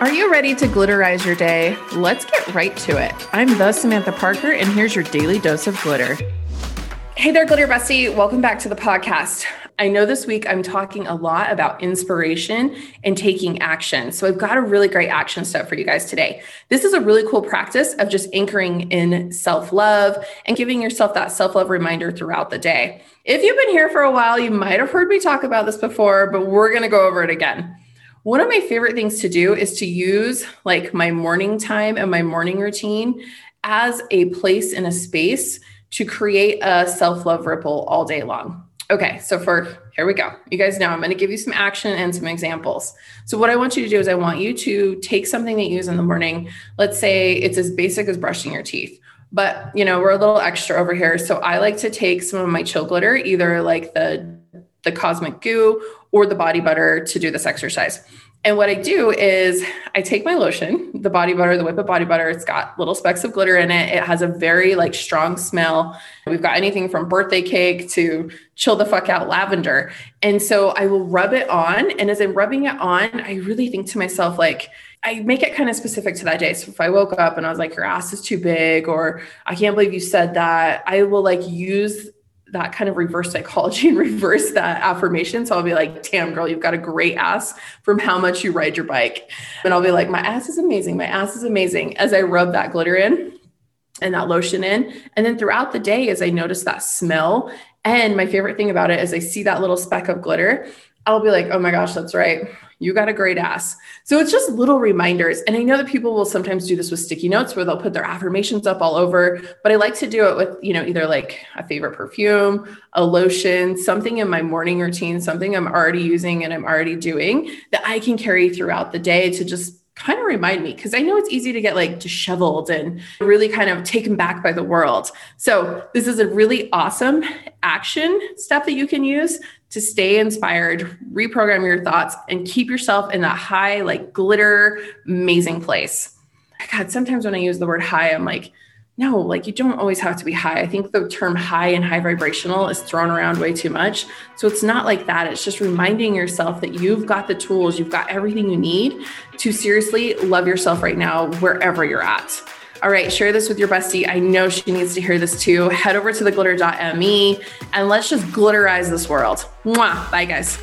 Are you ready to glitterize your day? Let's get right to it. I'm the Samantha Parker, and here's your daily dose of glitter. Hey there, Glitter Bestie. Welcome back to the podcast. I know this week I'm talking a lot about inspiration and taking action. So I've got a really great action step for you guys today. This is a really cool practice of just anchoring in self love and giving yourself that self love reminder throughout the day. If you've been here for a while, you might have heard me talk about this before, but we're going to go over it again. One of my favorite things to do is to use like my morning time and my morning routine as a place in a space to create a self love ripple all day long. Okay, so for here we go. You guys know I'm going to give you some action and some examples. So, what I want you to do is, I want you to take something that you use in the morning. Let's say it's as basic as brushing your teeth, but you know, we're a little extra over here. So, I like to take some of my chill glitter, either like the the cosmic goo or the body butter to do this exercise. And what I do is I take my lotion, the body butter, the Whip It body butter. It's got little specks of glitter in it. It has a very like strong smell. We've got anything from birthday cake to chill the fuck out lavender. And so I will rub it on. And as I'm rubbing it on, I really think to myself, like, I make it kind of specific to that day. So if I woke up and I was like, your ass is too big, or I can't believe you said that, I will like use that kind of reverse psychology and reverse that affirmation. So I'll be like, damn, girl, you've got a great ass from how much you ride your bike. And I'll be like, my ass is amazing. My ass is amazing as I rub that glitter in and that lotion in. And then throughout the day, as I notice that smell, and my favorite thing about it is I see that little speck of glitter, I'll be like, oh my gosh, that's right you got a great ass. So it's just little reminders. And I know that people will sometimes do this with sticky notes where they'll put their affirmations up all over, but I like to do it with, you know, either like a favorite perfume, a lotion, something in my morning routine, something I'm already using and I'm already doing that I can carry throughout the day to just kind of remind me because I know it's easy to get like disheveled and really kind of taken back by the world. So, this is a really awesome action step that you can use to stay inspired, reprogram your thoughts, and keep yourself in that high, like glitter, amazing place. God, sometimes when I use the word high, I'm like, no, like you don't always have to be high. I think the term high and high vibrational is thrown around way too much. So it's not like that. It's just reminding yourself that you've got the tools, you've got everything you need to seriously love yourself right now, wherever you're at. All right, share this with your bestie. I know she needs to hear this too. Head over to theglitter.me and let's just glitterize this world. Mwah. Bye, guys.